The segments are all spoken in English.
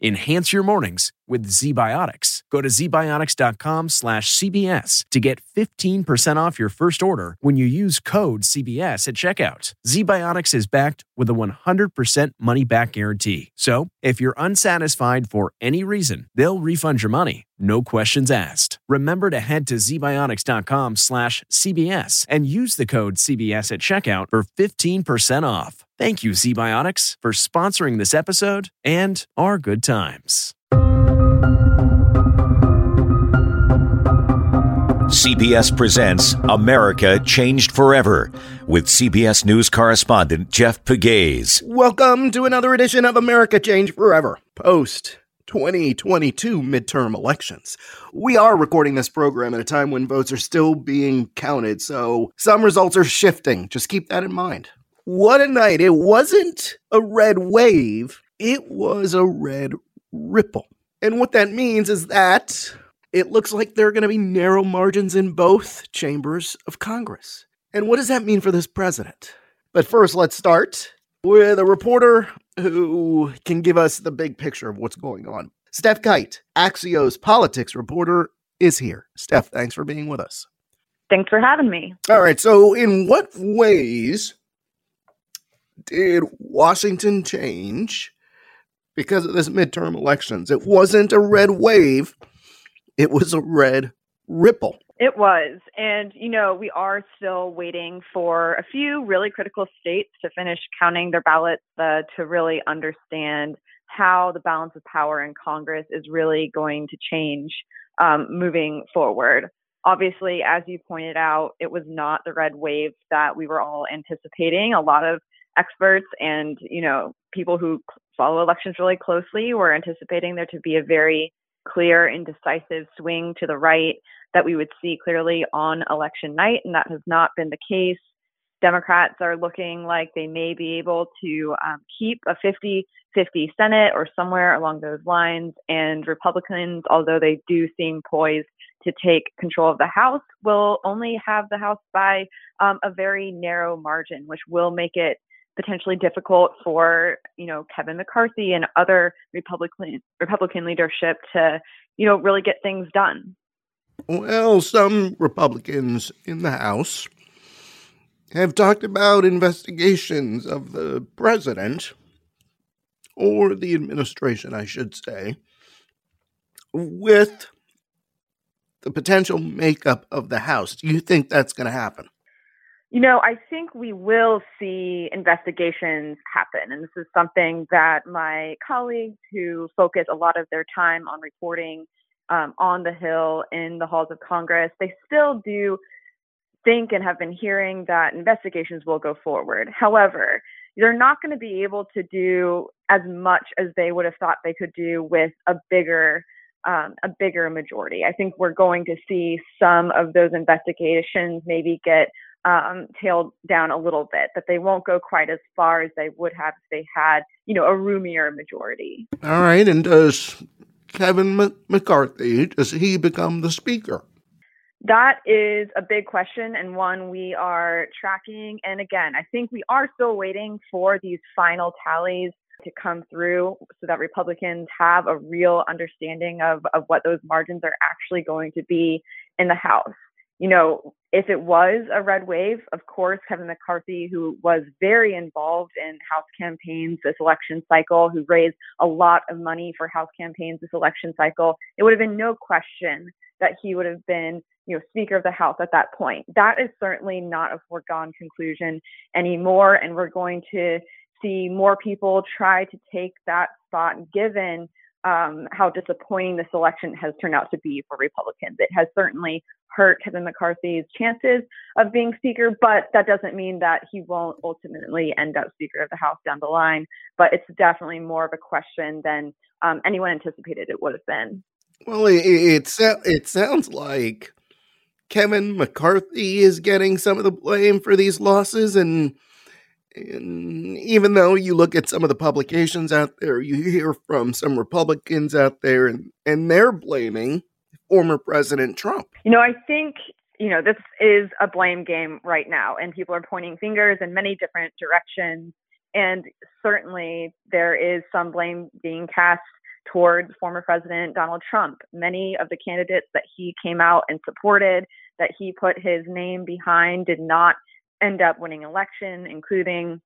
Enhance your mornings with ZBiotics. Go to zbiotics.com slash CBS to get 15% off your first order when you use code CBS at checkout. ZBiotics is backed with a 100% money back guarantee. So if you're unsatisfied for any reason, they'll refund your money. No questions asked. Remember to head to zbiotics.com slash CBS and use the code CBS at checkout for 15% off. Thank you, ZBiotics, for sponsoring this episode and our good times. CBS presents America Changed Forever with CBS News correspondent Jeff Pegues. Welcome to another edition of America Changed Forever, post 2022 midterm elections. We are recording this program at a time when votes are still being counted, so some results are shifting. Just keep that in mind. What a night. It wasn't a red wave, it was a red ripple. And what that means is that it looks like there are going to be narrow margins in both chambers of Congress. And what does that mean for this president? But first, let's start with a reporter who can give us the big picture of what's going on. Stef Kight, Axios politics reporter, is here. Stef, thanks for being with us. Thanks for having me. All right. So, in what ways did Washington change because of this midterm elections? It wasn't a red wave, it was a red ripple. It was. And, you know, we are still waiting for a few really critical states to finish counting their ballots uh, to really understand how the balance of power in Congress is really going to change um, moving forward. Obviously, as you pointed out, it was not the red wave that we were all anticipating. A lot of experts and you know people who follow elections really closely were anticipating there to be a very clear and decisive swing to the right that we would see clearly on election night and that has not been the case. Democrats are looking like they may be able to um, keep a 50 50 senate or somewhere along those lines and republicans although they do seem poised to take control of the house will only have the house by um, a very narrow margin which will make it potentially difficult for you know Kevin McCarthy and other Republican Republican leadership to you know really get things done. Well, some Republicans in the House have talked about investigations of the president or the administration, I should say, with the potential makeup of the House. Do you think that's going to happen? You know, I think we will see investigations happen. And this is something that my colleagues who focus a lot of their time on reporting um, on the Hill in the halls of Congress, they still do think and have been hearing that investigations will go forward. However, they're not going to be able to do as much as they would have thought they could do with a bigger um, a bigger majority. I think we're going to see some of those investigations maybe get um, tailed down a little bit, that they won't go quite as far as they would have if they had, you know, a roomier majority. All right. And does Kevin McCarthy, does he become the speaker? That is a big question and one we are tracking. And again, I think we are still waiting for these final tallies to come through so that Republicans have a real understanding of, of what those margins are actually going to be in the House. You know, if it was a red wave, of course, Kevin McCarthy, who was very involved in House campaigns this election cycle, who raised a lot of money for House campaigns this election cycle, it would have been no question that he would have been, you know, Speaker of the House at that point. That is certainly not a foregone conclusion anymore, and we're going to see more people try to take that spot given um, how disappointing this election has turned out to be for Republicans. It has certainly hurt Kevin McCarthy's chances of being Speaker, but that doesn't mean that he won't ultimately end up Speaker of the House down the line. But it's definitely more of a question than um, anyone anticipated it would have been. Well, it, it, it sounds like Kevin McCarthy is getting some of the blame for these losses, and and even though you look at some of the publications out there, you hear from some Republicans out there, and, and they're blaming former President Trump. You know, I think, you know, this is a blame game right now, and people are pointing fingers in many different directions. And certainly there is some blame being cast towards former President Donald Trump. Many of the candidates that he came out and supported, that he put his name behind, did not end up winning election, including,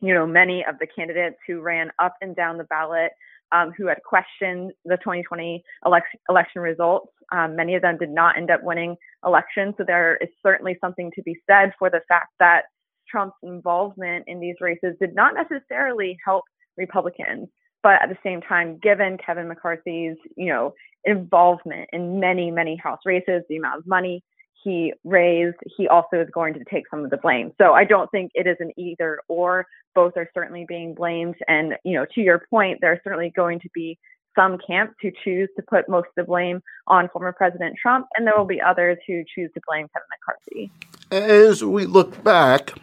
you know, many of the candidates who ran up and down the ballot, um, who had questioned the 2020 election, election results. Um, many of them did not end up winning elections. So there is certainly something to be said for the fact that Trump's involvement in these races did not necessarily help Republicans. But at the same time, given Kevin McCarthy's, you know, involvement in many, many House races, the amount of money he raised, he also is going to take some of the blame. So I don't think it is an either or. Both are certainly being blamed. And, you know, to your point, there are certainly going to be some camps who choose to put most of the blame on former President Trump, and there will be others who choose to blame Kevin McCarthy. As we look back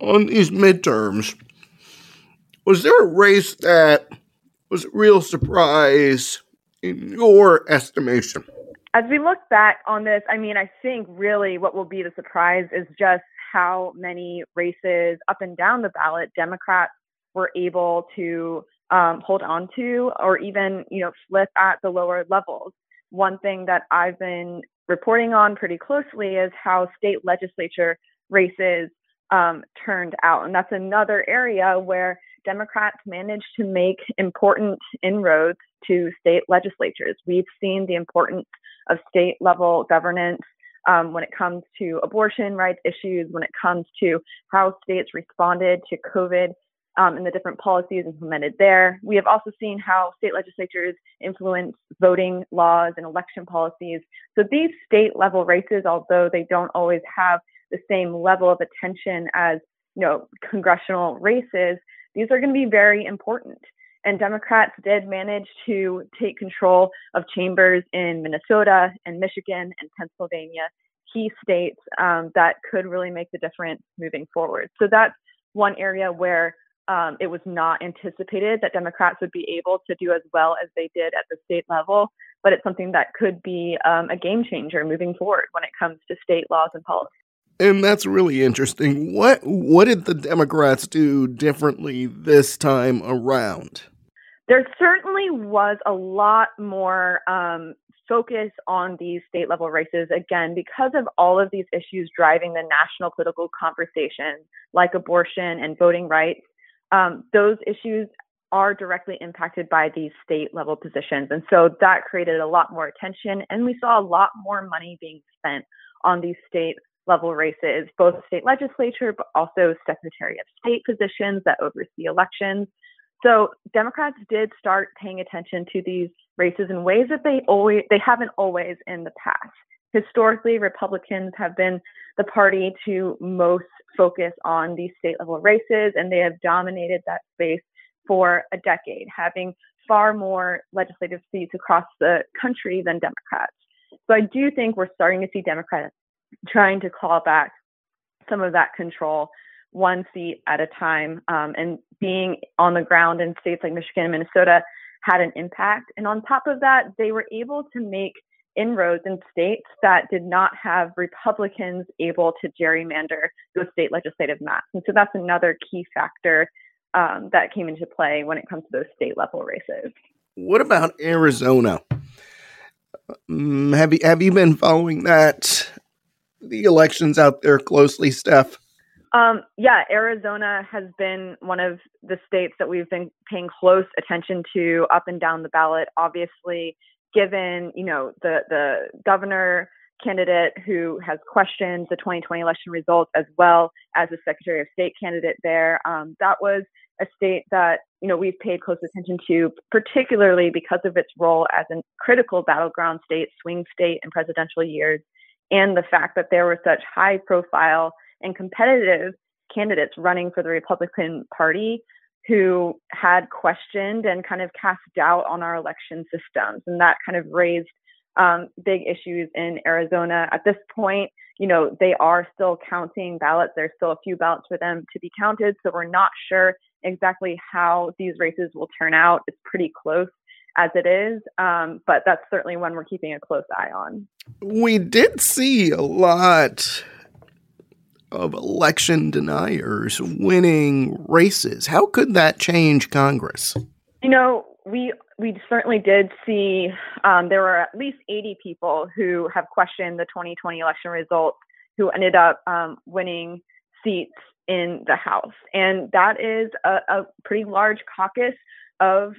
on these midterms, was there a race that was a real surprise in your estimation? As we look back on this, I mean, I think really what will be the surprise is just how many races up and down the ballot Democrats were able to um, hold on to or even, you know, flip at the lower levels. One thing that I've been reporting on pretty closely is how state legislature races um, turned out. And that's another area where Democrats managed to make important inroads to state legislatures. We've seen the importance of state level governance um, when it comes to abortion rights issues, when it comes to how states responded to COVID um, and the different policies implemented there. We have also seen how state legislatures influence voting laws and election policies. So these state level races, although they don't always have the same level of attention as you know congressional races, these are going to be very important. And Democrats did manage to take control of chambers in Minnesota and Michigan and Pennsylvania, key states um, that could really make the difference moving forward. So that's one area where um, it was not anticipated that Democrats would be able to do as well as they did at the state level, but it's something that could be um, a game changer moving forward when it comes to state laws and policy. And that's really interesting. What what did the Democrats do differently this time around? There certainly was a lot more um, focus on these state level races, again, because of all of these issues driving the national political conversation, like abortion and voting rights. Um, those issues are directly impacted by these state level positions. And so that created a lot more attention. And we saw a lot more money being spent on these state level races, both state legislature, but also Secretary of State positions that oversee elections. So Democrats did start paying attention to these races in ways that they always they haven't always in the past. Historically, Republicans have been the party to most focus on these state level races, and they have dominated that space for a decade, having far more legislative seats across the country than Democrats. So I do think we're starting to see Democrats trying to claw back some of that control one seat at a time. Um, and being on the ground in states like Michigan and Minnesota had an impact. And on top of that, they were able to make inroads in states that did not have Republicans able to gerrymander those state legislative maps. And so that's another key factor um, that came into play when it comes to those state level races. What about Arizona? Um, have you have you been following that the elections out there closely, Stef? Um, yeah, Arizona has been one of the states that we've been paying close attention to up and down the ballot. Obviously, given you know the the governor candidate who has questioned the 2020 election results as well as the Secretary of State candidate there, um, that was a state that you know we've paid close attention to, particularly because of its role as a critical battleground state, swing state in presidential years, and the fact that there were such high profile and competitive candidates running for the Republican Party who had questioned and kind of cast doubt on our election systems. And that kind of raised um, big issues in Arizona. At this point, you know, they are still counting ballots. There's still a few ballots for them to be counted. So we're not sure exactly how these races will turn out. It's pretty close as it is, um, but that's certainly one we're keeping a close eye on. We did see a lot of election deniers winning races. How could that change Congress? You know, we we certainly did see um, there were at least 80 people who have questioned the 2020 election results who ended up um, winning seats in the House, and that is a, a pretty large caucus of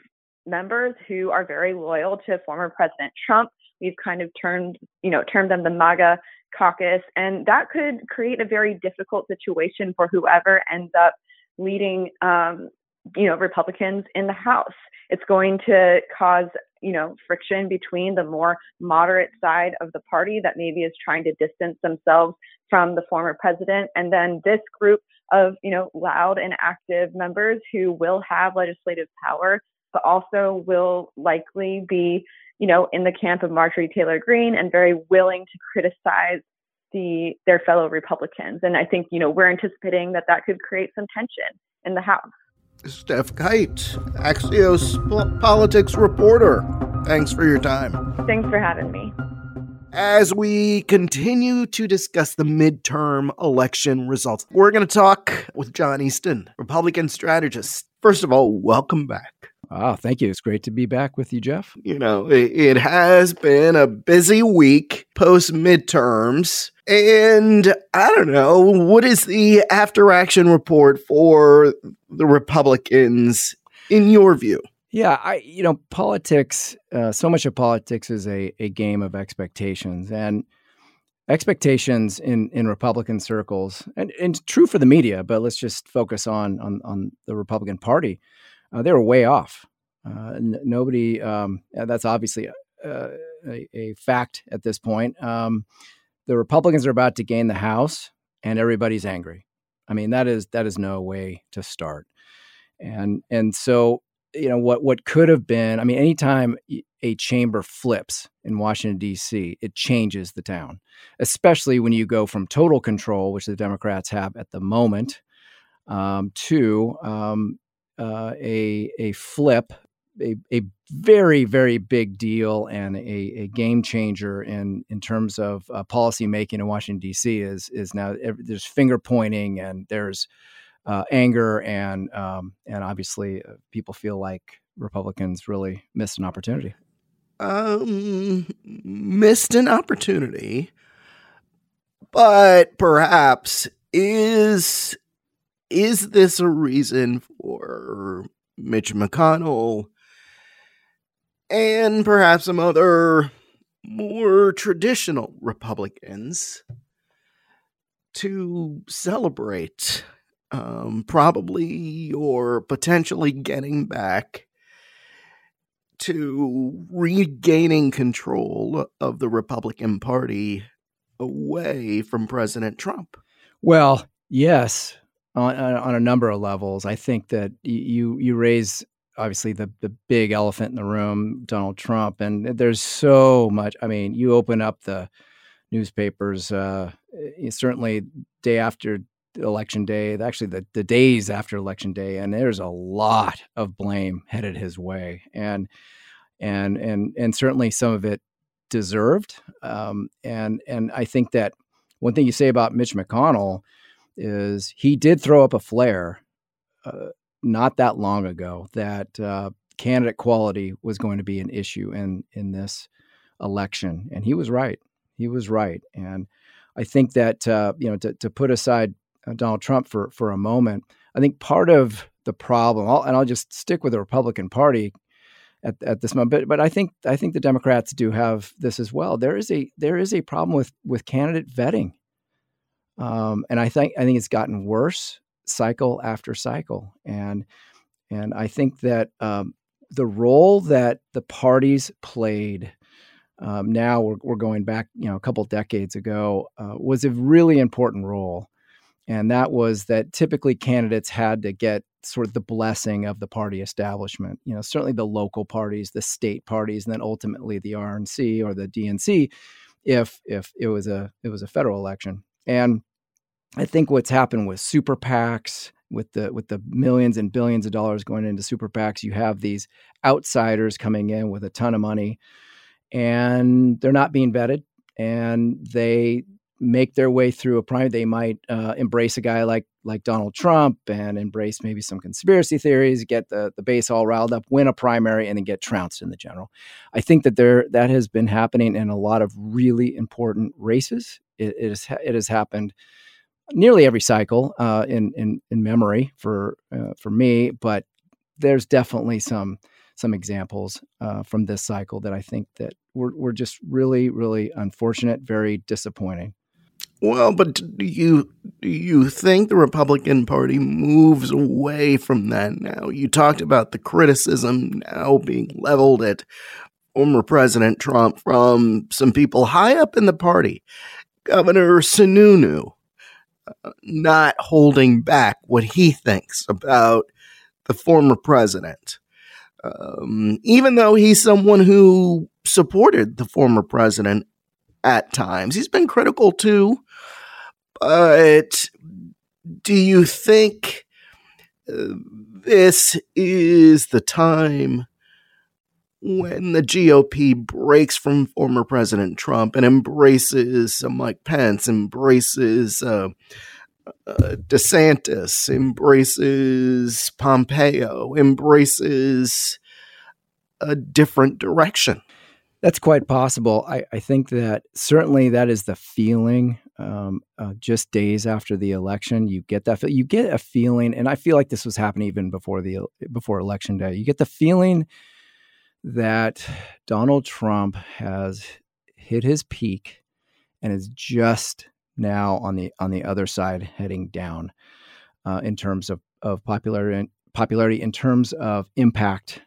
members who are very loyal to former President Trump. We've kind of turned, you know, termed them the MAGA caucus, and that could create a very difficult situation for whoever ends up leading, um, you know, Republicans in the House. It's going to cause, you know, friction between the more moderate side of the party that maybe is trying to distance themselves from the former president, and then this group of, you know, loud and active members who will have legislative power, but also will likely be you know, in the camp of Marjorie Taylor Greene and very willing to criticize the their fellow Republicans. And I think, you know, we're anticipating that that could create some tension in the House. Stef Kight, Axios politics reporter. Thanks for your time. Thanks for having me. As we continue to discuss the midterm election results, we're going to talk with John Easton, Republican strategist. First of all, welcome back. Ah, thank you. It's great to be back with you, Jeff. You know, it, it has been a busy week post midterms. And I don't know, what is the after action report for the Republicans in your view? Yeah, I you know, politics, uh, so much of politics is a, a game of expectations. And expectations in, in Republican circles, and, and true for the media, but let's just focus on on, on the Republican Party uh, they were way off. Uh, n- nobody, um, that's obviously a, a, a, fact at this point. Um, the Republicans are about to gain the House, and everybody's angry. I mean, that is that is no way to start. And and so you know what what could have been. I mean, anytime a chamber flips in Washington D.C., it changes the town, especially when you go from total control, which the Democrats have at the moment, um, to um, uh, a a flip, a, a very very big deal and a, a game changer in in terms of uh, policy making in Washington D.C. is is now there's finger pointing and there's uh, anger and um, and obviously uh, people feel like Republicans really missed an opportunity. Um, missed an opportunity, but perhaps is is this a reason for Mitch McConnell and perhaps some other more traditional Republicans to celebrate um, probably or potentially getting back to regaining control of the Republican Party away from President Trump? Well, yes, on, on a number of levels. I think that you you raise obviously the the big elephant in the room, Donald Trump, and there's so much. I mean, you open up the newspapers, uh, certainly day after election day, actually the, the days after election day, and there's a lot of blame headed his way, and and and and certainly some of it deserved. Um, and and I think that one thing you say about Mitch McConnell is he did throw up a flare uh, not that long ago that uh, candidate quality was going to be an issue in in this election, and he was right. He was right, and I think that uh, you know to, to put aside uh, Donald Trump for for a moment, I think part of the problem, I'll, and I'll just stick with the Republican Party at, at this moment. But but I think I think the Democrats do have this as well. There is a there is a problem with with candidate vetting, um, and I think I think it's gotten worse cycle after cycle, and and I think that um, the role that the parties played. Um, now we're, we're going back, you know, a couple decades ago, uh, was a really important role, and that was that typically candidates had to get sort of the blessing of the party establishment. You know, certainly the local parties, the state parties, and then ultimately the RNC or the DNC, if if it was a it was a federal election. And I think what's happened with super PACs, with the with the millions and billions of dollars going into super PACs, you have these outsiders coming in with a ton of money, and they're not being vetted, and they make their way through a primary. They might uh, embrace a guy like like Donald Trump and embrace maybe some conspiracy theories, get the the base all riled up, win a primary, and then get trounced in the general. I think that there that has been happening in a lot of really important races. It, it has it has happened nearly every cycle uh, in in in memory for uh, for me, but there's definitely some some examples uh, from this cycle that I think that were, were just really, really unfortunate, very disappointing. Well, but do you do you think the Republican Party moves away from that now? You talked about the criticism now being leveled at former President Trump from some people high up in the party. Governor Sununu uh, not holding back what he thinks about the former president. Um, even though he's someone who supported the former president at times, he's been critical too but do you think uh, this is the time when the GOP breaks from former President Trump and embraces uh, Mike Pence, embraces uh, uh, DeSantis, embraces Pompeo, embraces a different direction? That's quite possible. I, I think that certainly that is the feeling um, uh, just days after the election. You get that you get a feeling, and I feel like this was happening even before the before election day. You get the feeling that Donald Trump has hit his peak and is just now on the on the other side heading down uh, in terms of of popularity popularity in terms of impact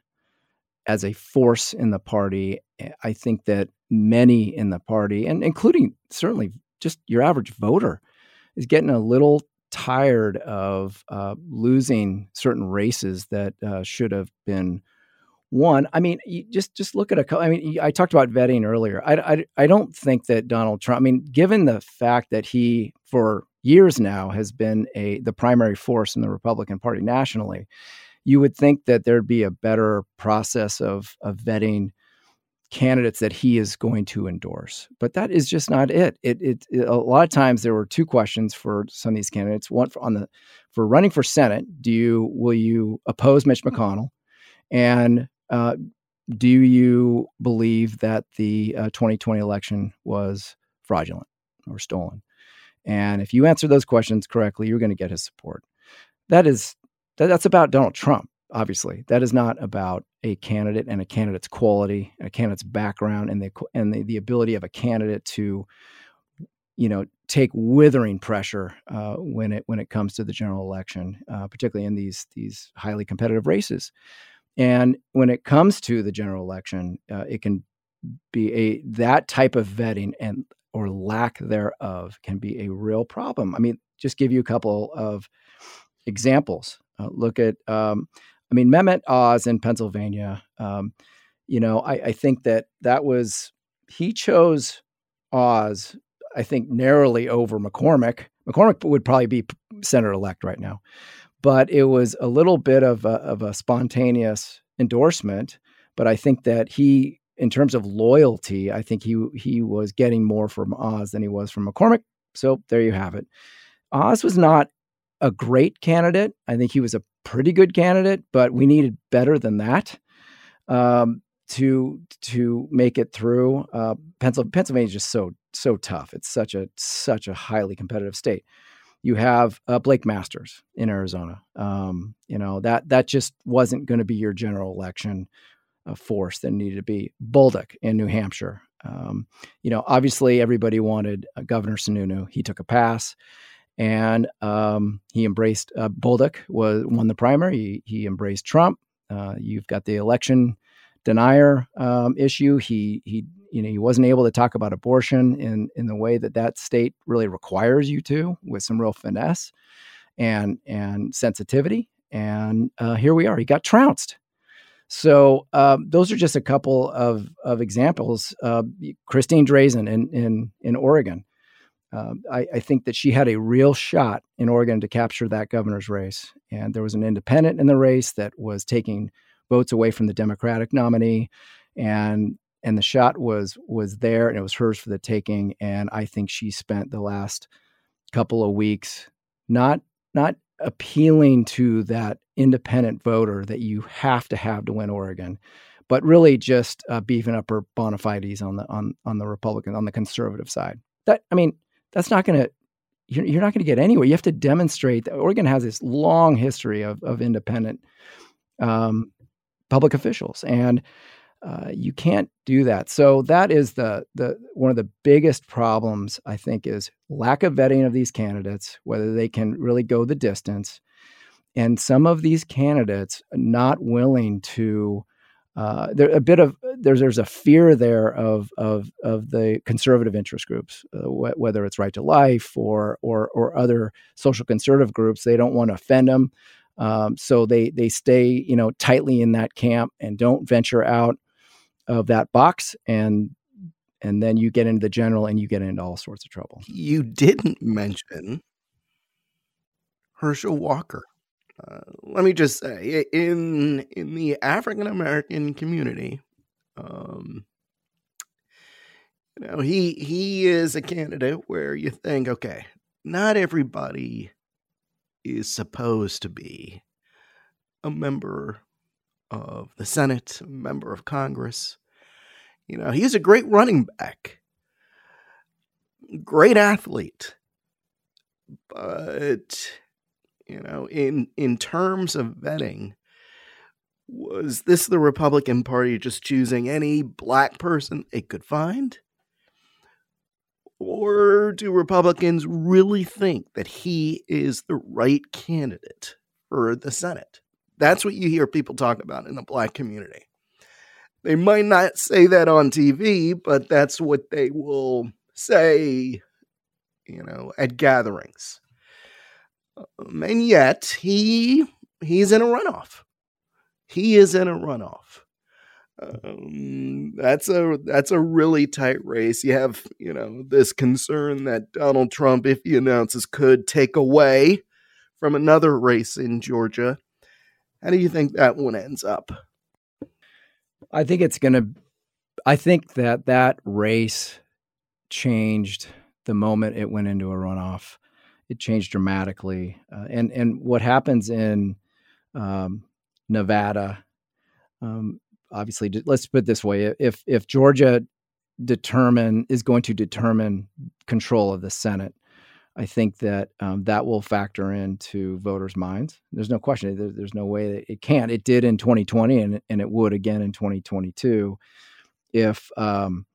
as a force in the party. I think that many in the party, and including certainly just your average voter is getting a little tired of uh, losing certain races that uh, should have been won. I mean, just just look at a. I mean, I talked about vetting earlier. I, I I don't think that Donald Trump. I mean, given the fact that he for years now has been a the primary force in the Republican Party nationally, you would think that there'd be a better process of of vetting candidates that he is going to endorse. But that is just not it. It, it, it. a lot of times there were two questions for some of these candidates. One for, on the for running for Senate, do you will you oppose Mitch McConnell, and uh, do you believe that the uh, 2020 election was fraudulent or stolen? And if you answer those questions correctly, you're going to get his support. That is that, that's about Donald Trump obviously that is not about a candidate and a candidate's quality and a candidate's background and the and the, the ability of a candidate to you know take withering pressure uh, when it when it comes to the general election uh, particularly in these these highly competitive races. And when it comes to the general election uh, it can be a that type of vetting and or lack thereof can be a real problem. I mean just give you a couple of examples. Uh, look at um, I mean, Mehmet Oz in Pennsylvania, um, you know, I, I, think that that was, he chose Oz, I think, narrowly over McCormick. McCormick would probably be senator elect right now, but it was a little bit of a, of a spontaneous endorsement. But I think that he in terms of loyalty, I think he he was getting more from Oz than he was from McCormick. So there you have it. Oz was not a great candidate. I think he was a pretty good candidate, but we needed better than that um, to to make it through. Uh, Pennsylvania, is just so so tough. It's such a such a highly competitive state. You have uh, Blake Masters in Arizona. Um, you know that that just wasn't going to be your general election uh, force that needed to be. Bolduc in New Hampshire. Um, you know, obviously everybody wanted uh, Governor Sununu. He took a pass and um, he embraced uh, Bolduc was won the primary. He, he embraced Trump. Uh, you've got the election denier um, issue. He he you know he wasn't able to talk about abortion in in the way that that state really requires you to, with some real finesse and and sensitivity. And uh, here we are. He got trounced. So um, those are just a couple of of examples. Uh, Christine Drazan in in in Oregon. Um, I, I, think that she had a real shot in Oregon to capture that governor's race. And there was an independent in the race that was taking votes away from the Democratic nominee, and and the shot was was there, and it was hers for the taking. And I think she spent the last couple of weeks not not appealing to that independent voter that you have to have to win Oregon, but really just uh, beefing up her bona fides on the on on the Republican on the conservative side. That I mean, that's not going to you're, you're not going to get anywhere. You have to demonstrate that Oregon has this long history of, of independent um, public officials, and uh, you can't do that. So that is the the one of the biggest problems I think is lack of vetting of these candidates, whether they can really go the distance, and some of these candidates not willing to uh, there a bit of there's there's a fear there of of of the conservative interest groups, uh, wh- whether it's Right to Life or or or other social conservative groups. They don't want to offend them, um, so they they stay you know tightly in that camp and don't venture out of that box. And and then you get into the general and you get into all sorts of trouble. You didn't mention Herschel Walker. Uh, let me just say, in in the African American community, um, you know, he he is a candidate where you think, okay, not everybody is supposed to be a member of the Senate, a member of Congress. You know, he's a great running back, great athlete, but you know, in in terms of vetting, was this the Republican Party just choosing any black person they could find? Or do Republicans really think that he is the right candidate for the Senate? That's what you hear people talk about in the black community. They might not say that on TV, but that's what they will say, you know, at gatherings. And yet he he's in a runoff. He is in a runoff. Um, that's a that's a really tight race. You have you know this concern that Donald Trump, if he announces, could take away from another race in Georgia. How do you think that one ends up? I think it's going to. I think that that race changed the moment it went into a runoff it changed dramatically. Uh, and and what happens in um, Nevada, um, obviously, let's put it this way: if if Georgia determine is going to determine control of the Senate, I think that um, that will factor into voters' minds. There's no question. There, there's no way that it can't. It did in 2020, and and it would again in 2022 if um,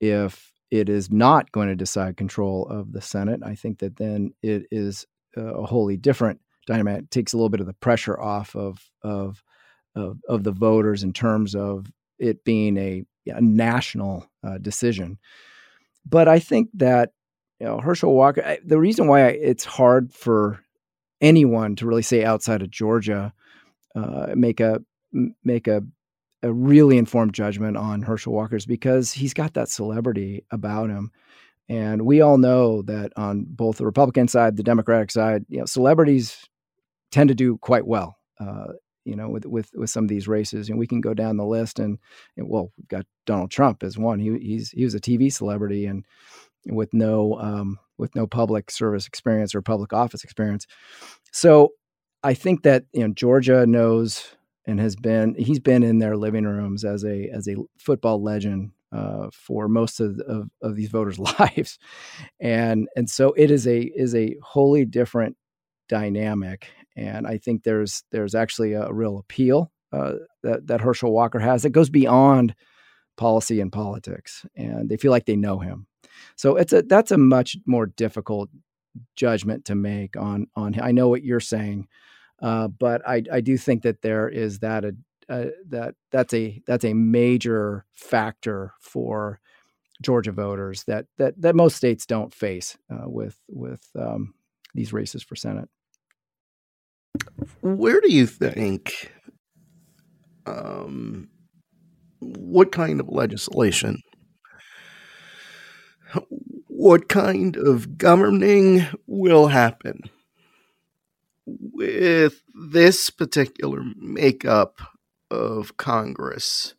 if it is not going to decide control of the Senate, I think that then it is a wholly different dynamic. It takes a little bit of the pressure off of of of, of the voters in terms of it being a, a national uh, decision. But I think that you know, Herschel Walker. I, the reason why it's hard for anyone to really say outside of Georgia uh, make a make a a really informed judgment on Herschel Walker's because he's got that celebrity about him. And we all know that on both the Republican side, the Democratic side, you know, celebrities tend to do quite well. Uh, you know, with with with some of these races, and we can go down the list. And, and well, we've got Donald Trump as one. He he's he was a TV celebrity and with no um, with no public service experience or public office experience. So I think that you know Georgia knows and has been he's been in their living rooms as a as a football legend uh, for most of, of, of these voters' lives, and and so it is a is a wholly different dynamic, and I think there's there's actually a real appeal uh, that that Herschel Walker has that goes beyond policy and politics, and they feel like they know him. So it's a that's a much more difficult judgment to make on on. I know what you're saying, uh, but I I do think that there is that a, uh, that that's a that's a major factor for Georgia voters that that that most states don't face uh, with with um, these races for Senate. Where do you think? Um, what kind of legislation? What kind of governing will happen with this particular makeup of Congress?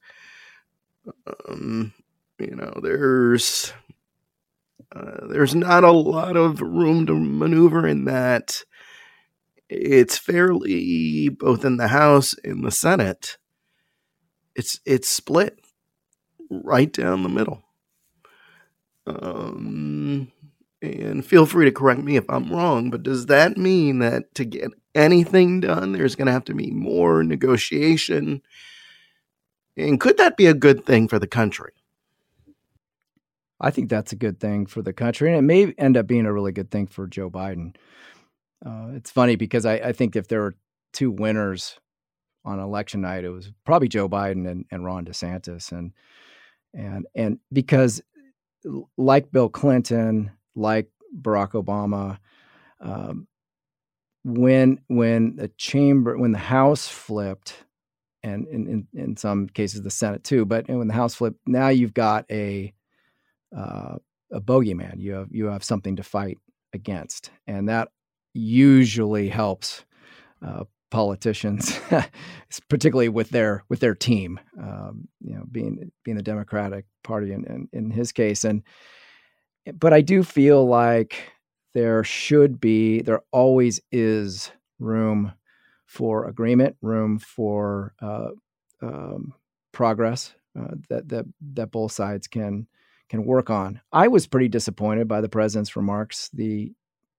Um, you know, there's uh, there's not a lot of room to maneuver in that. It's fairly both in the House and the Senate it's it's split right down the middle. Um, and feel free to correct me if I'm wrong, but does that mean that to get anything done, there's going to have to be more negotiation? And could that be a good thing for the country? I think that's a good thing for the country, and it may end up being a really good thing for Joe Biden. Uh, it's funny because I, I, think if there were two winners on election night, it was probably Joe Biden and, and Ron DeSantis, and and and because like Bill Clinton, like Barack Obama, um, when when the chamber when the House flipped, and in, in, in some cases the Senate too, but when the House flipped, now you've got a uh, a bogeyman. You have you have something to fight against, and that usually helps uh, politicians, particularly with their with their team. Um, you know, being being the Democratic Party in, in, in his case, and but I do feel like there should be, there always is room for agreement, room for uh, um, progress uh, that that that both sides can can work on. I was pretty disappointed by the president's remarks the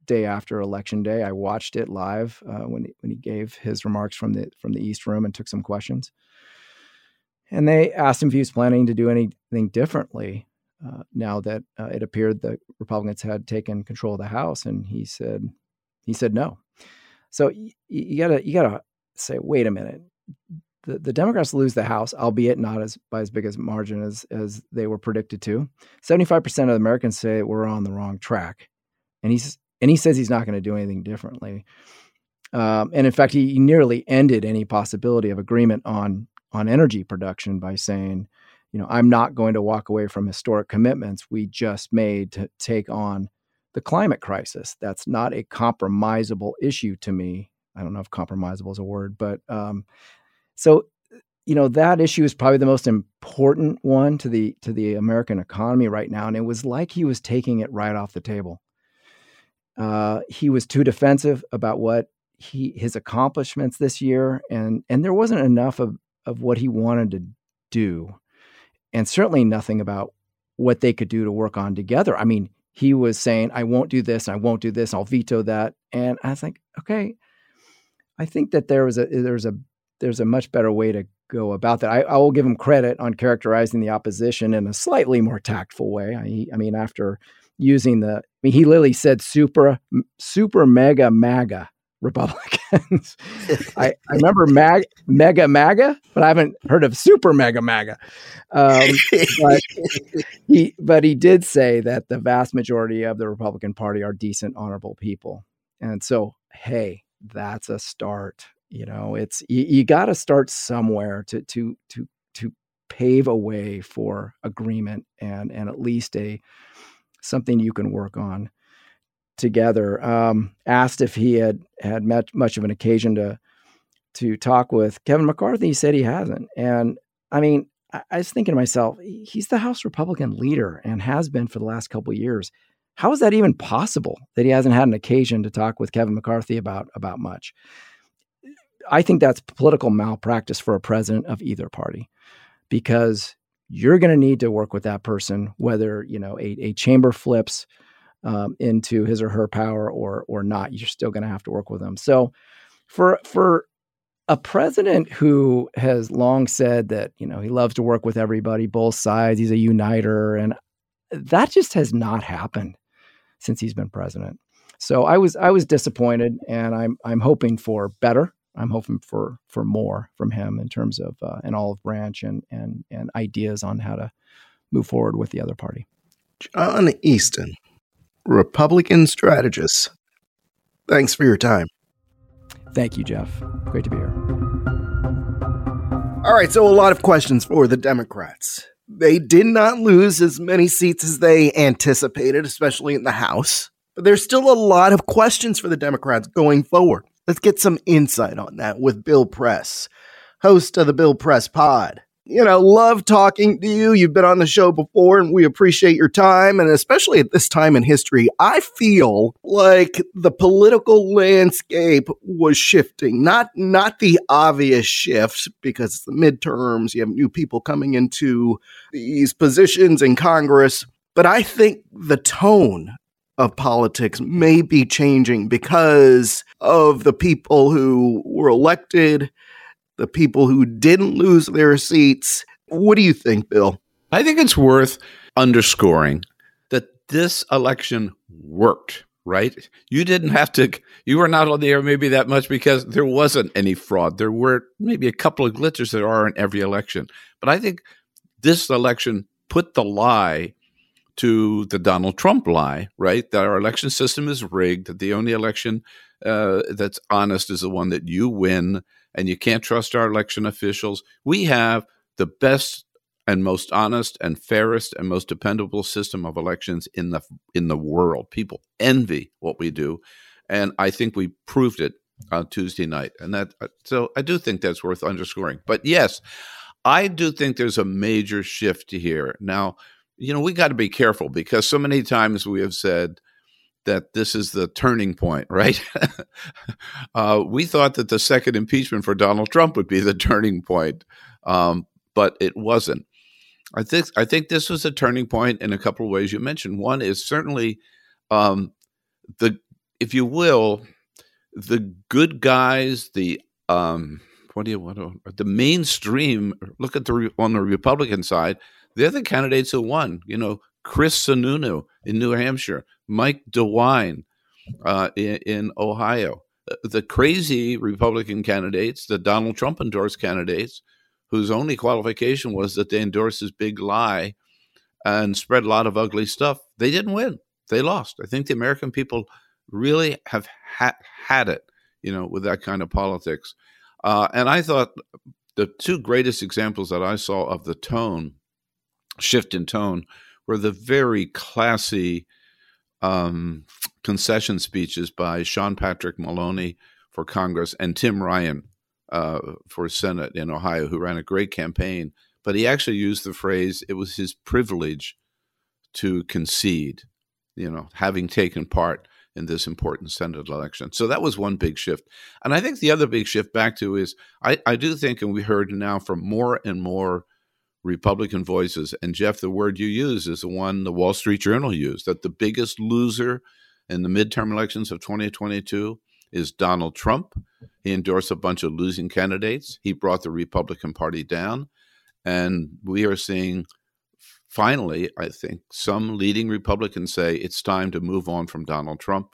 day after election day. I watched it live uh, when he, when he gave his remarks from the from the East Room and took some questions. And they asked him if he was planning to do anything differently uh, now that uh, it appeared the Republicans had taken control of the House, and he said he said no. So y- you gotta you gotta say, wait a minute. The, the Democrats lose the House, albeit not as by as big as margin as as they were predicted to. Seventy five percent of Americans say we're on the wrong track, and he's and he says he's not going to do anything differently. Um, and in fact, he nearly ended any possibility of agreement on on energy production by saying, you know, I'm not going to walk away from historic commitments we just made to take on the climate crisis. That's not a compromisable issue to me. I don't know if compromisable is a word, but um, so you know that issue is probably the most important one to the to the American economy right now, and it was like he was taking it right off the table. Uh, he was too defensive about what he his accomplishments this year, and and there wasn't enough of of what he wanted to do, and certainly nothing about what they could do to work on together. I mean, he was saying, "I won't do this, I won't do this, I'll veto that," and I was like, "Okay." I think that there was a eh, there's a there's a much better way to go about that. I, I, will give him credit on characterizing the opposition in a slightly more tactful way. I, I mean, after using the. I mean, he literally said super, super mega MAGA Republicans. I, I remember mag, mega MAGA, but I haven't heard of super mega MAGA. Um, but he, but he did say that the vast majority of the Republican Party are decent, honorable people, and so hey, that's a start. You know, it's you, you got to start somewhere to to to to pave a way for agreement and and at least a something you can work on together. Um, asked if he had had met much of an occasion to to talk with Kevin McCarthy. He said he hasn't. And I mean, I, I was thinking to myself, he's the House Republican leader and has been for the last couple years. How is that even possible that he hasn't had an occasion to talk with Kevin McCarthy about about much? I think that's political malpractice for a president of either party because you're going to need to work with that person, whether you know a, a chamber flips um, into his or her power or or not. You're still going to have to work with them. So, for for a president who has long said that you know he loves to work with everybody, both sides, he's a uniter, and that just has not happened since he's been president. So I was I was disappointed, and I'm I'm hoping for better. I'm hoping for for more from him in terms of uh, an olive branch and and and ideas on how to move forward with the other party. John Easton, Republican strategist. Thanks for your time. Thank you, Jeff. Great to be here. All right, so a lot of questions for the Democrats. They did not lose as many seats as they anticipated, especially in the House. But there's still a lot of questions for the Democrats going forward. Let's get some insight on that with Bill Press, host of the Bill Press Pod. You know, love talking to you. You've been on the show before and we appreciate your time. And especially at this time in history, I feel like the political landscape was shifting. Not not the obvious shift because it's the midterms, you have new people coming into these positions in Congress. But I think the tone of politics may be changing because of the people who were elected, the people who didn't lose their seats. What do you think, Bill? I think it's worth underscoring that this election worked, right? You didn't have to, you were not on the air maybe that much because there wasn't any fraud. There were maybe a couple of glitches that are in every election. But I think this election put the lie to the Donald Trump lie, right? That our election system is rigged, that the only election uh, that's honest is the one that you win, and you can't trust our election officials. We have the best and most honest and fairest and most dependable system of elections in the in the world. People envy what we do, and I think we proved it on Tuesday night. And that uh, so I do think that's worth underscoring. But yes, I do think there's a major shift here now you know, we got to be careful because so many times we have said that this is the turning point, right? uh, we thought that the second impeachment for Donald Trump would be the turning point, um, but it wasn't. I think I think this was a turning point in a couple of ways. You mentioned one is certainly um, the, if you will, the good guys, the um, what do you want to the mainstream? Look at the on the Republican side they're the candidates who won. You know, Chris Sununu in New Hampshire, Mike DeWine uh, in, in, Ohio, the crazy Republican candidates, the Donald Trump endorsed candidates, whose only qualification was that they endorsed his big lie and spread a lot of ugly stuff. They didn't win. They lost. I think the American people really have ha- had it, you know, with that kind of politics. Uh, and I thought the two greatest examples that I saw of the tone shift in tone were the very classy um, concession speeches by Sean Patrick Maloney for Congress and Tim Ryan uh, for Senate in Ohio, who ran a great campaign. But he actually used the phrase, it was his privilege to concede, you know, having taken part in this important Senate election. So that was one big shift. And I think the other big shift back to is I, I do think, and we heard now from more and more Republican voices. And Jeff, the word you use is the one the Wall Street Journal used that the biggest loser in the midterm elections of 2022 is Donald Trump. He endorsed a bunch of losing candidates. He brought the Republican Party down. And we are seeing finally, I think, some leading Republicans say it's time to move on from Donald Trump.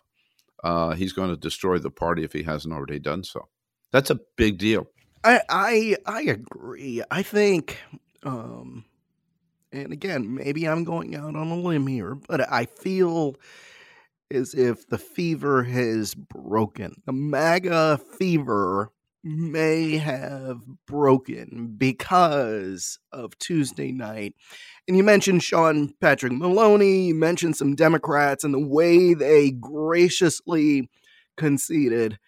Uh, he's going to destroy the party if he hasn't already done so. That's a big deal. I I, I agree. I think um, and again, maybe I'm going out on a limb here, but I feel as if the fever has broken. The MAGA fever may have broken because of Tuesday night. And you mentioned Sean Patrick Maloney, you mentioned some Democrats and the way they graciously conceded.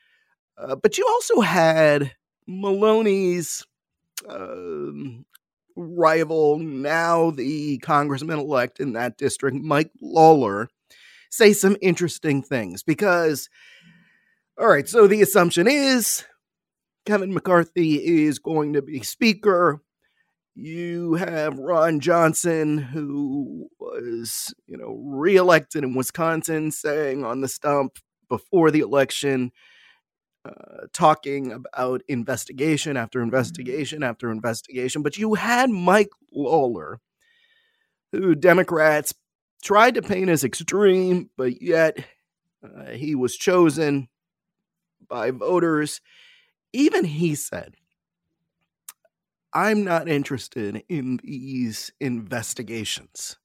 Uh, but you also had Maloney's um, rival, now the congressman elect in that district, Mike Lawler, say some interesting things because, all right, so the assumption is Kevin McCarthy is going to be speaker. You have Ron Johnson, who was, you know, reelected in Wisconsin, saying on the stump before the election, uh, talking about investigation after mm-hmm. investigation after investigation. But you had Mike Lawler, who Democrats tried to paint as extreme, but yet uh, he was chosen by voters. Even he said, I'm not interested in these investigations.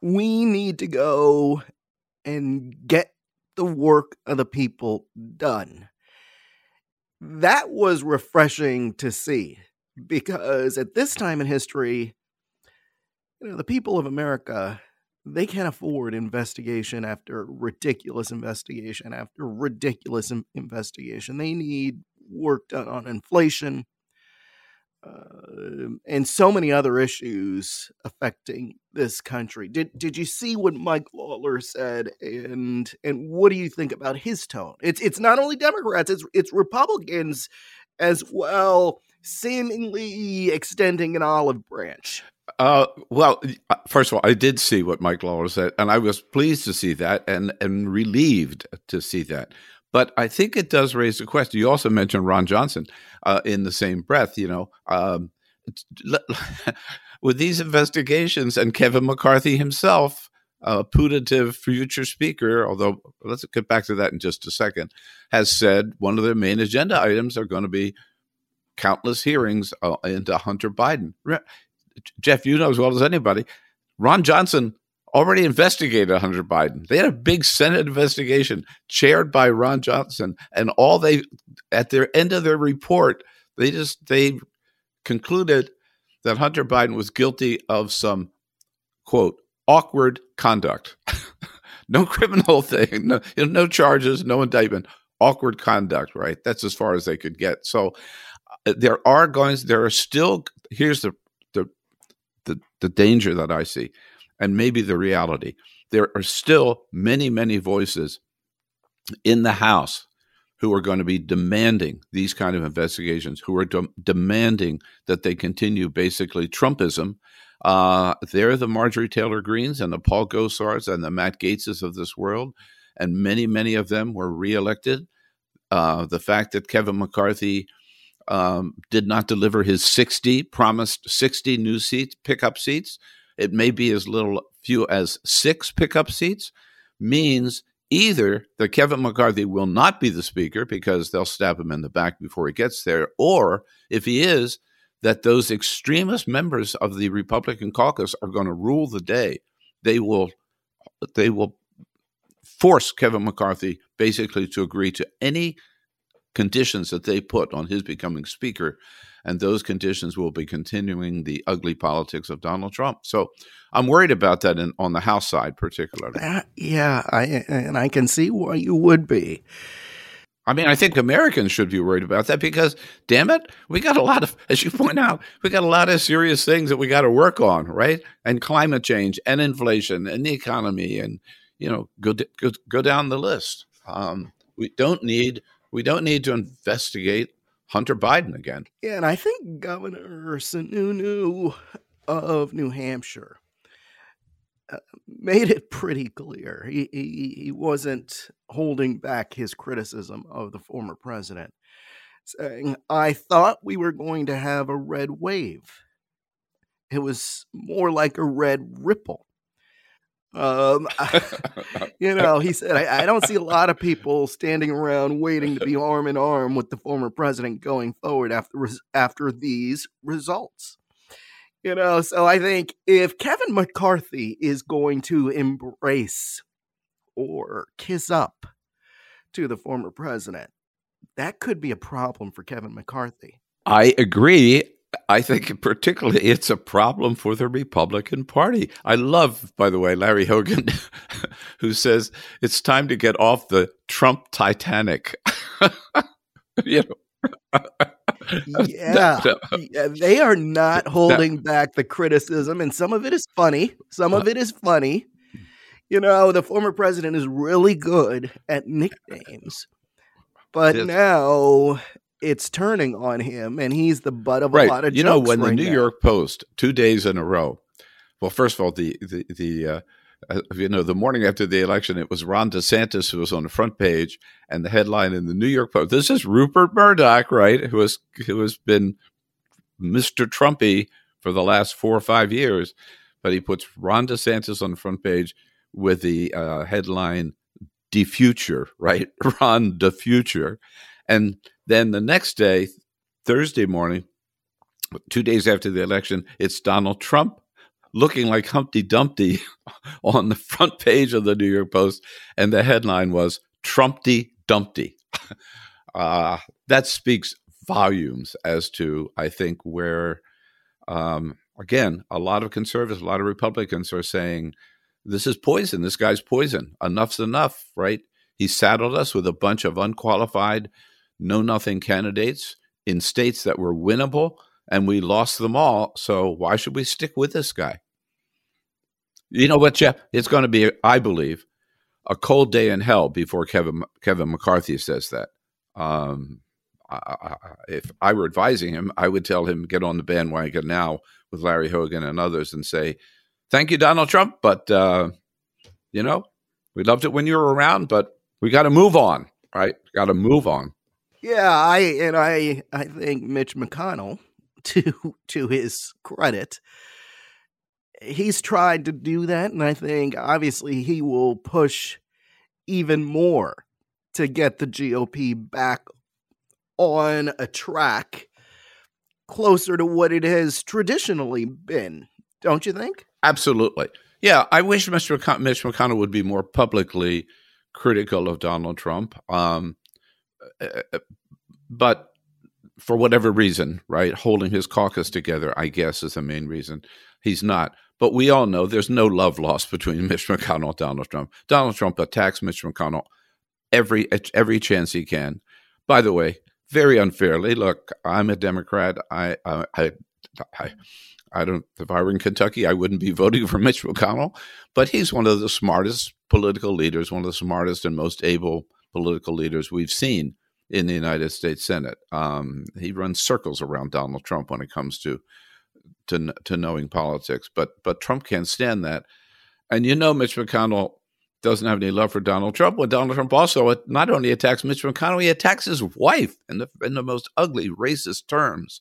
We need to go and get the work of the people done. That was refreshing to see because at this time in history, you know, the people of America, they can't afford investigation after ridiculous investigation after ridiculous investigation. They need work done on inflation, uh, and so many other issues affecting this country. Did did you see what Mike Lawler said, and and what do you think about his tone? It's it's not only Democrats, it's it's Republicans as well, seemingly extending an olive branch. Uh, well, uh, first of all, I did see what Mike Lawler said, and I was pleased to see that, and and relieved to see that. But I think it does raise the question. You also mentioned Ron Johnson uh, in the same breath. You know, um, with these investigations and Kevin McCarthy himself, a putative future speaker, although let's get back to that in just a second, has said one of their main agenda items are going to be countless hearings uh, into Hunter Biden. Jeff, you know as well as anybody, Ron Johnson already investigated Hunter Biden. They had a big Senate investigation chaired by Ron Johnson, and all they at their end of their report, they just they concluded that Hunter Biden was guilty of some quote awkward conduct. no criminal thing, no, no charges, no indictment, awkward conduct, right? That's as far as they could get. So uh, there are going there are still here's the the the, the danger that I see and maybe the reality. There are still many, many voices in the House who are going to be demanding these kind of investigations, who are de- demanding that they continue basically Trumpism. Uh, they're the Marjorie Taylor Greens and the Paul Gosars and the Matt Gaetzes of this world, and many, many of them were reelected. Uh, the fact that Kevin McCarthy um, did not deliver his 60 promised 60 new seats, pickup seats, it may be as little few as six pickup seats, means either that Kevin McCarthy will not be the speaker because they'll stab him in the back before he gets there, or if he is, that those extremist members of the Republican caucus are going to rule the day. They will they will force Kevin McCarthy basically to agree to any conditions that they put on his becoming speaker and those conditions will be continuing the ugly politics of Donald Trump. So I'm worried about that in, on the House side, particularly. Uh, yeah, I, and I can see why you would be. I mean, I think Americans should be worried about that because, damn it, we got a lot of, as you point out, we got a lot of serious things that we got to work on, right? And climate change and inflation and the economy and, you know, go go, go down the list. Um, we don't need we don't need to investigate Hunter Biden again. Yeah, and I think Governor Sununu of New Hampshire uh, made it pretty clear he, he he wasn't holding back his criticism of the former president, saying, "I thought we were going to have a red wave. It was more like a red ripple." Um, you know, he said, I, I, don't see a lot of people standing around waiting to be arm in arm with the former president going forward after after these results. You know, so I think if Kevin McCarthy is going to embrace or kiss up to the former president, that could be a problem for Kevin McCarthy. I agree. I think particularly it's a problem for the Republican Party. I love, by the way, Larry Hogan, who says it's time to get off the Trump Titanic. you know, yeah. Uh, yeah. they are not holding that, back the criticism, and some of it is funny. Some of uh. it is funny. You know, the former president is really good at nicknames, but now it's turning on him, and he's the butt of right. a lot of. Jokes. You know, when right the New now. York Post two days in a row. Well, first of all, the the the uh, uh, you know, the morning after the election, it was Ron DeSantis who was on the front page, and the headline in the New York Post. This is Rupert Murdoch, right? Who has who has been Mr. Trumpy for the last four or five years, but he puts Ron DeSantis on the front page with the uh, headline "The Future," right? Ron the Future, and then the next day, Thursday morning, two days after the election, it's Donald Trump looking like Humpty Dumpty on the front page of the New York Post, and the headline was Trumpty Dumpty. uh, that speaks volumes as to, I think, where, um, again, a lot of conservatives, a lot of Republicans are saying, this is poison. This guy's poison. Enough's enough, right? He saddled us with a bunch of unqualified, know nothing candidates in states that were winnable and we lost them all. So why should we stick with this guy? You know what, Jeff? It's going to be, I believe, a cold day in hell before Kevin Kevin McCarthy says that. Um, I, I, if I were advising him, I would tell him get on the bandwagon now with Larry Hogan and others and say, "Thank you, Donald Trump, but uh, you know, we loved it when you were around, but we got to move on, right? Got to move on." Yeah, I and I I think Mitch McConnell to to his credit he's tried to do that and i think obviously he will push even more to get the gop back on a track closer to what it has traditionally been don't you think? Absolutely. Yeah i wish mr McCon- mitch mcconnell would be more publicly critical of donald trump. Um, but for whatever reason, right, holding his caucus together, I guess, is the main reason. He's not. But we all know there's no love lost between Mitch McConnell and Donald Trump. Donald Trump attacks Mitch McConnell every every chance he can. By the way, very unfairly. Look, I'm a Democrat. I I I, I, don't. If I were in Kentucky, I wouldn't be voting for Mitch McConnell. But he's one of the smartest political leaders, one of the smartest and most able political leaders we've seen in the United States Senate. Um, he runs circles around Donald Trump when it comes to to to knowing politics, but but Trump can't stand that. And you know, Mitch McConnell doesn't have any love for Donald Trump. When Donald Trump also not only attacks Mitch McConnell, he attacks his wife in the in the most ugly, racist terms.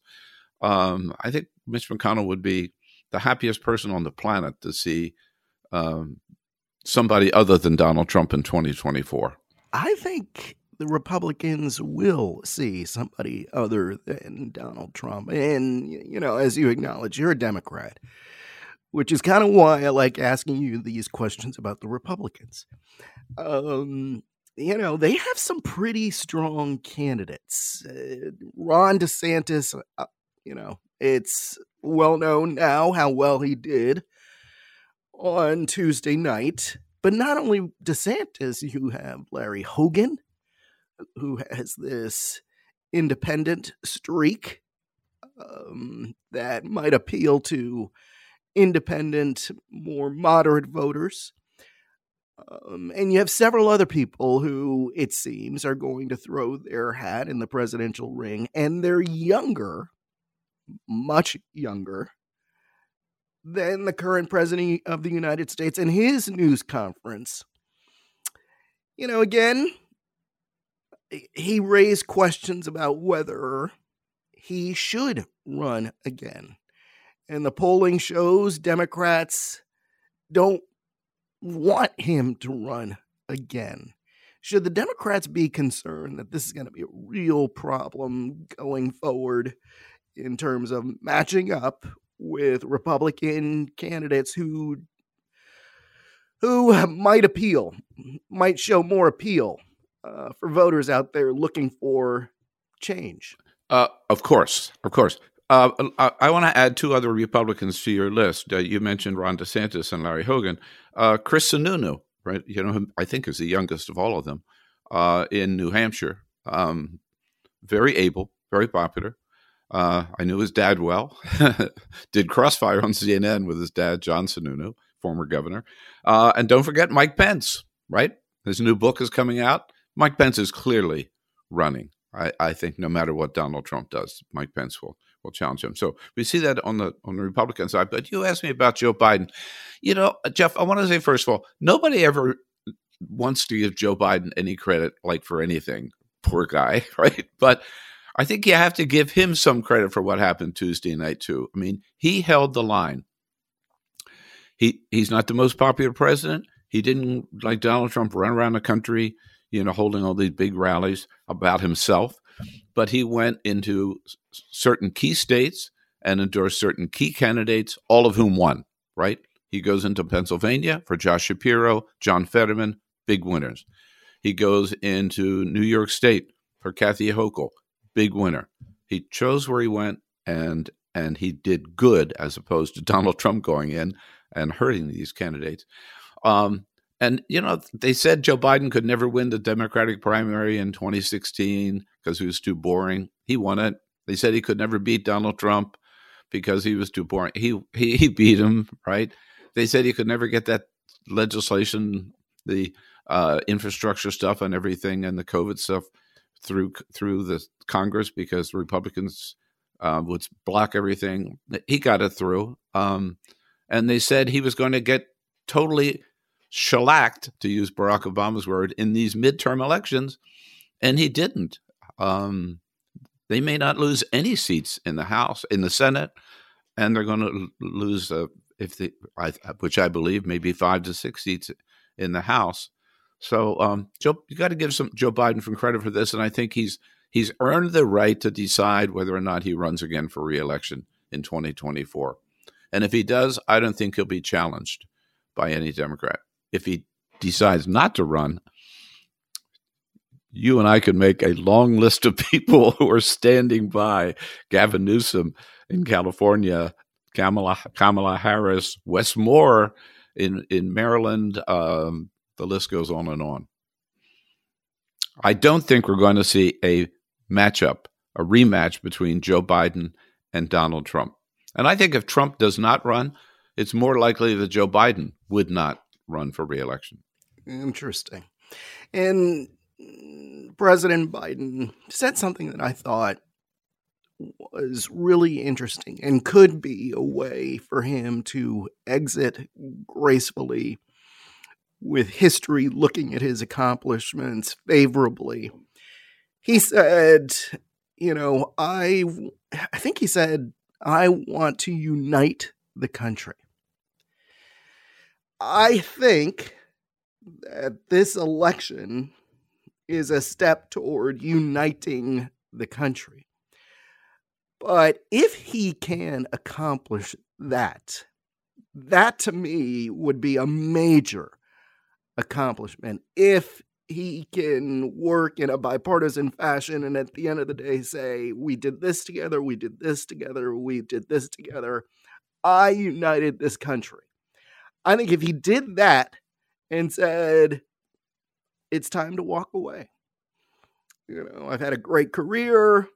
Um, I think Mitch McConnell would be the happiest person on the planet to see um, somebody other than Donald Trump in 2024. I think the Republicans will see somebody other than Donald Trump. And, you know, as you acknowledge, you're a Democrat, which is kind of why I like asking you these questions about the Republicans. Um, you know, they have some pretty strong candidates. Uh, Ron DeSantis, uh, you know, it's well known now how well he did on Tuesday night. But not only DeSantis, you have Larry Hogan, who has this independent streak um, that might appeal to independent, more moderate voters. Um, and you have several other people who, it seems, are going to throw their hat in the presidential ring, and they're younger, much younger than the current president of the United States. And his news conference, you know, again, he raised questions about whether he should run again. And the polling shows Democrats don't want him to run again. Should the Democrats be concerned that this is going to be a real problem going forward in terms of matching up with Republican candidates who who might appeal, might show more appeal uh, for voters out there looking for change? Uh, of course, of course. Uh, I, I want to add two other Republicans to your list. Uh, you mentioned Ron DeSantis and Larry Hogan. Uh, Chris Sununu, right? You know, I think is the youngest of all of them uh, in New Hampshire. Um, very able, very popular. I knew his dad well. Did Crossfire on CNN with his dad, John Sununu, former governor. And don't forget Mike Pence, right? His new book is coming out. Mike Pence is clearly running. I, I think no matter what Donald Trump does, Mike Pence will will challenge him. So we see that on the on the Republican side. But you asked me about Joe Biden. You know, uh, Jeff, I want to say first of all, nobody ever wants to give Joe Biden any credit, like for anything. Poor guy, right? But I think you have to give him some credit for what happened Tuesday night too. I mean, he held the line. He he's not the most popular president. He didn't like Donald Trump run around the country, you know, holding all these big rallies about himself, but he went into certain key states and endorsed certain key candidates, all of whom won, right? He goes into Pennsylvania for Josh Shapiro, John Fetterman, big winners. He goes into New York State for Kathy Hochul, big winner. He chose where he went and and he did good as opposed to Donald Trump going in and hurting these candidates. Um, and you know, they said Joe Biden could never win the Democratic primary in 2016 because he was too boring. He won it. They said he could never beat Donald Trump because he was too boring. He he, he beat him, right? They said he could never get that legislation, the uh, infrastructure stuff and everything, and the COVID stuff through through the Congress because the Republicans uh, would block everything. He got it through, um, and they said he was going to get totally shellacked, to use Barack Obama's word, in these midterm elections, and he didn't. Um, they may not lose any seats in the House, in the Senate, and they're going to lose, uh, if which I believe, maybe five to six seats in the House. So, um, Joe, you got to give some Joe Biden some credit for this, and I think he's he's earned the right to decide whether or not he runs again for reelection in 2024. And if he does, I don't think he'll be challenged by any Democrat. If he decides not to run, you and I could make a long list of people who are standing by Gavin Newsom in California, Kamala Kamala Harris, Wes Moore in in Maryland, um, the list goes on and on. I don't think we're going to see a matchup, a rematch between Joe Biden and Donald Trump. And I think if Trump does not run, it's more likely that Joe Biden would not run for reelection. Interesting. And President Biden said something that I thought was really interesting and could be a way for him to exit gracefully with history looking at his accomplishments favorably. He said, you know, I I think he said I want to unite the country. I think that this election is a step toward uniting the country. But if he can accomplish that, that to me would be a major accomplishment if he can work in a bipartisan fashion and at the end of the day say, We did this together, we did this together, we did this together. I united this country. I think if he did that and said, It's time to walk away, you know, I've had a great career,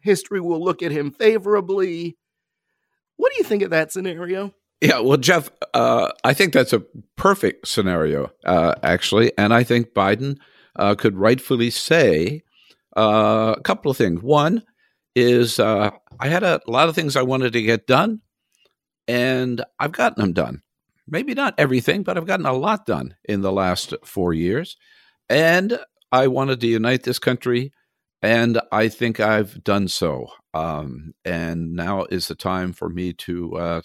history will look at him favorably. What do you think of that scenario? Yeah, well, Jeff, uh, I think that's a perfect scenario, uh, actually. And I think Biden uh, could rightfully say uh, a couple of things. One is uh, I had a lot of things I wanted to get done, and I've gotten them done. Maybe not everything, but I've gotten a lot done in the last four years. And I wanted to unite this country, and I think I've done so. Um, and now is the time for me to uh,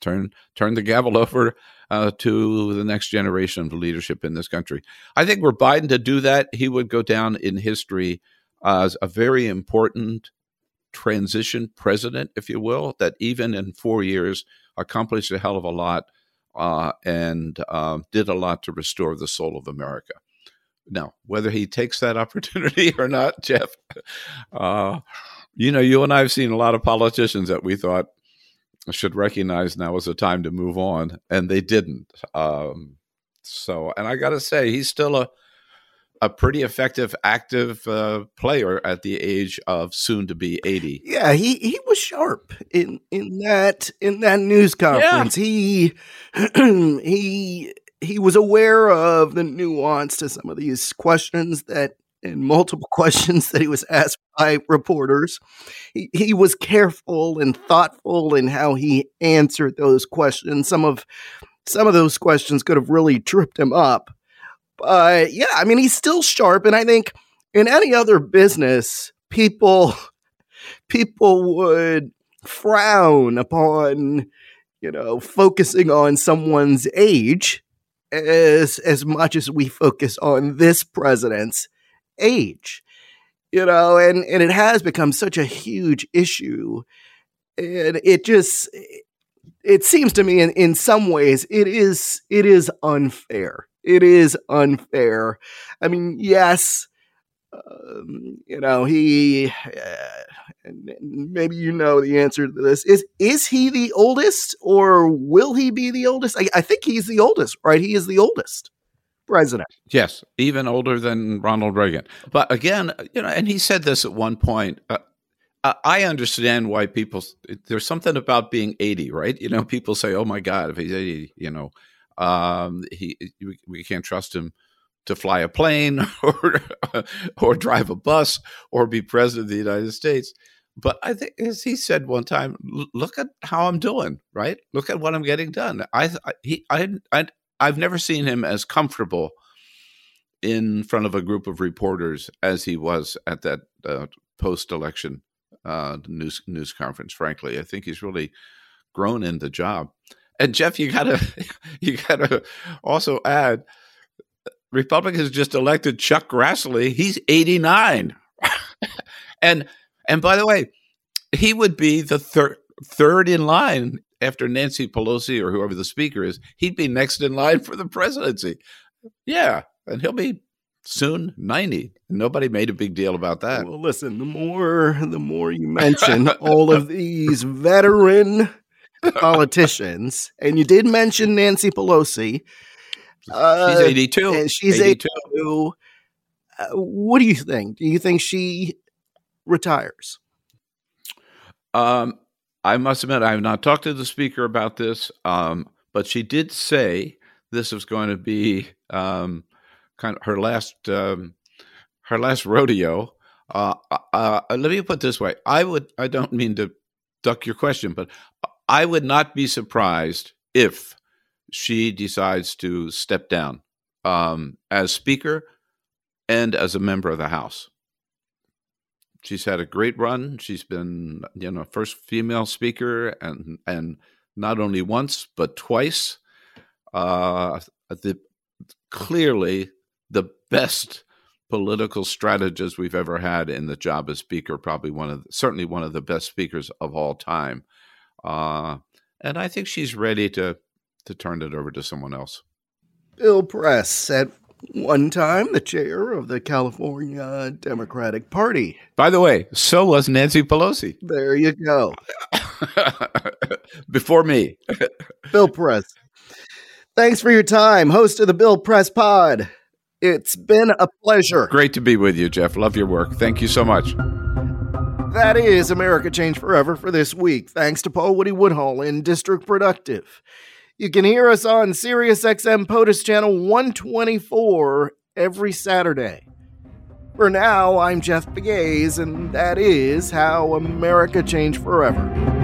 turn turn the gavel over uh, to the next generation of leadership in this country. I think were Biden to do that, he would go down in history as a very important transition president, if you will, that even in four years accomplished a hell of a lot uh, and uh, did a lot to restore the soul of America. Now, whether he takes that opportunity or not, Jeff, uh, you know, you and I have seen a lot of politicians that we thought should recognize now is the time to move on, and they didn't. Um, so, and I got to say, he's still a a pretty effective, active uh, player at the age of soon to be eighty. Yeah, he he was sharp in in that in that news conference. Yeah. He he he was aware of the nuance to some of these questions that and multiple questions that he was asked by reporters. He, he was careful and thoughtful in how he answered those questions. Some of some of those questions could have really tripped him up. But yeah, I mean, he's still sharp. And I think in any other business, people people would frown upon, you know, focusing on someone's age as as much as we focus on this president's age. You know, and, and it has become such a huge issue. And it just it seems to me in, in some ways it is it is unfair. It is unfair. I mean, yes, um, you know he. Uh, maybe you know the answer to this. Is is he the oldest, or will he be the oldest? I, I think he's the oldest, right? He is the oldest president. Yes, even older than Ronald Reagan. But again, you know, and he said this at one point. Uh, I understand why people. There's something about being 80, right? You know, people say, "Oh my God, if he's 80, you know, um, he we, can't trust him to fly a plane or or drive a bus or be president of the United States." But I think, as he said one time, look at how I'm doing, right? Look at what I'm getting done. I, I he, I, I, I've never seen him as comfortable in front of a group of reporters as he was at that uh, post-election uh, news news conference. Frankly, I think he's really grown in the job. And Jeff, you gotta you gotta also add, Republicans just elected Chuck Grassley. He's eighty nine, and and by the way, he would be the third third in line after Nancy Pelosi or whoever the speaker is. He'd be next in line for the presidency. Yeah, and he'll be soon 90 nobody made a big deal about that well listen the more the more you mention all of these veteran politicians and you did mention nancy pelosi. Uh, she's 82 and she's 82, 82. Uh, what do you think? Do you think she retires? Um i must admit i have not talked to the speaker about this um but she did say this was going to be um kind of her last um, her last rodeo. Uh, uh, uh, let me put this way: I would I don't mean to duck your question, but I would not be surprised if she decides to step down um, as speaker and as a member of the House. She's had a great run. She's been, you know, first female speaker, and and not only once but twice. Uh, the, clearly the best political strategist we've ever had in the job as speaker. Probably one of certainly one of the best speakers of all time. Uh, and I think she's ready to to turn it over to someone else. Bill Press at one time the chair of the California Democratic Party. By the way, so was Nancy Pelosi. There you go. Before me. Bill Press. Thanks for your time, host of the Bill Press Pod. It's been a pleasure. Great to be with you, Jeff. Love your work. Thank you so much. That is America Change Forever for this week. Thanks to Paul Woody Woodhull in District Productive. You can hear us on SiriusXM POTUS Channel 124 every Saturday. For now, I'm Jeff Pegues, and that is how America Changed Forever.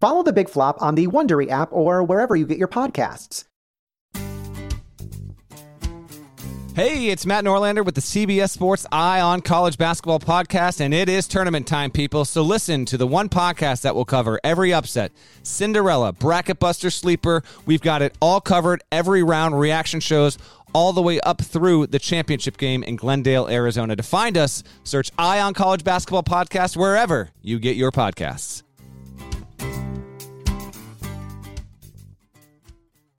Follow The Big Flop on the Wondery app or wherever you get your podcasts. Hey, it's Matt Norlander with the CBS Sports Eye on College Basketball podcast, and it is tournament time, people. So listen to the one podcast that will cover every upset Cinderella, Bracket Buster, Sleeper. We've got it all covered, every round, reaction shows, all the way up through the championship game in Glendale, Arizona. To find us, search Eye on College Basketball podcast wherever you get your podcasts.